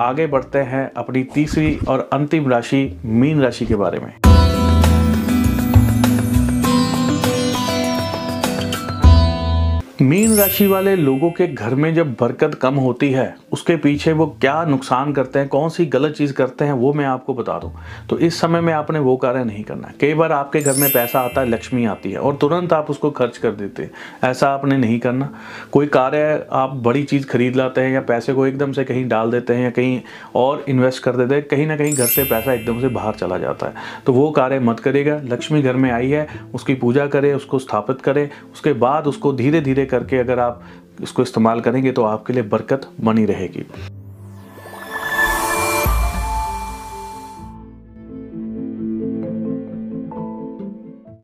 आगे बढ़ते हैं अपनी तीसरी और अंतिम राशि मीन राशि के बारे में। मीन राशि वाले लोगों के घर में जब बरकत कम होती है, उसके पीछे वो क्या नुकसान करते हैं, कौन सी गलत चीज़ करते हैं, वो मैं आपको बता दूँ। तो इस समय में आपने वो कार्य नहीं करना कई बार आपके घर में पैसा आता है, लक्ष्मी आती है, और तुरंत आप उसको खर्च कर देते हैं। ऐसा आपने नहीं करना। कोई कार्य आप बड़ी चीज़ खरीद लाते हैं या पैसे को एकदम से कहीं डाल देते हैं या कहीं और इन्वेस्ट कर देते हैं, कहीं ना कहीं घर से पैसा एकदम से बाहर चला जाता है। तो वो कार्य मत करेगा लक्ष्मी घर में आई है, उसकी पूजा करें, उसको स्थापित करें, उसके बाद उसको धीरे धीरे करके अगर आप इसको इस्तेमाल करेंगे तो आपके लिए बरकत बनी रहेगी।